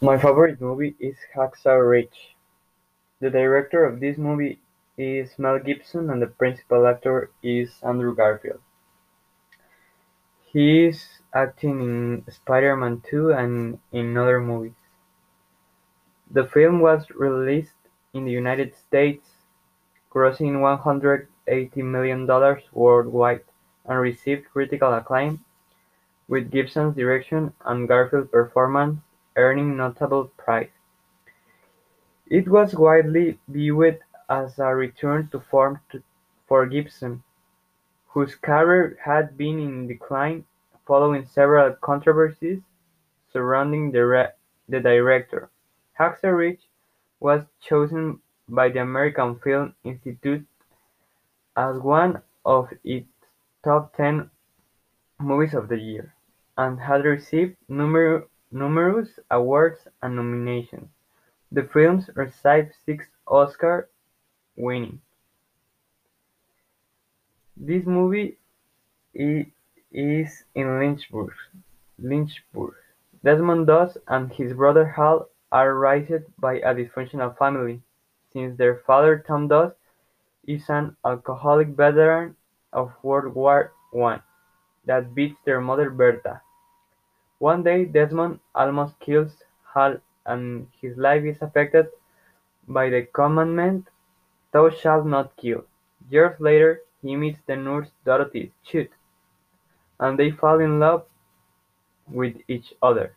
My favorite movie is Hacksaw Ridge. The director of this movie is Mel Gibson and the principal actor is Andrew Garfield. He is acting in Spider-Man Two and in other movies. The film was released in the United States, grossing one hundred eighty million dollars worldwide, and received critical acclaim, with Gibson's direction and Garfield's performance earning notable praise. It was widely viewed as a return to form for Gibson, whose career had been in decline following several controversies surrounding the director. Ridge was chosen by the American Film Institute as one of its top ten movies of the year, and had received numerous The film received six Oscars, winning. This movie is in Lynchburg. Lynchburg. Desmond Doss and his brother Hal are raised by a dysfunctional family, since their father Tom Doss is an alcoholic veteran of World War One that beats their mother Bertha. One day Desmond almost kills Hal and his life is affected by the commandment "Thou shalt not kill". Years later he meets the nurse Dorothy Chute, and they fall in love with each other.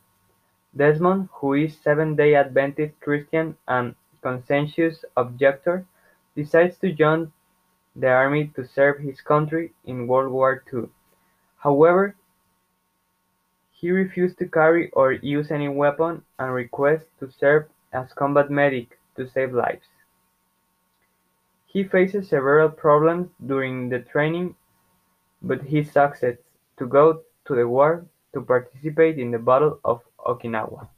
Desmond, who is Seventh-day Adventist Christian and conscientious objector, decides to join the army to serve his country in World War II. However, he refused to carry or use any weapon and requests to serve as combat medic to save lives. He faces several problems during the training, but he succeeds to go to the war to participate in the Battle of Okinawa.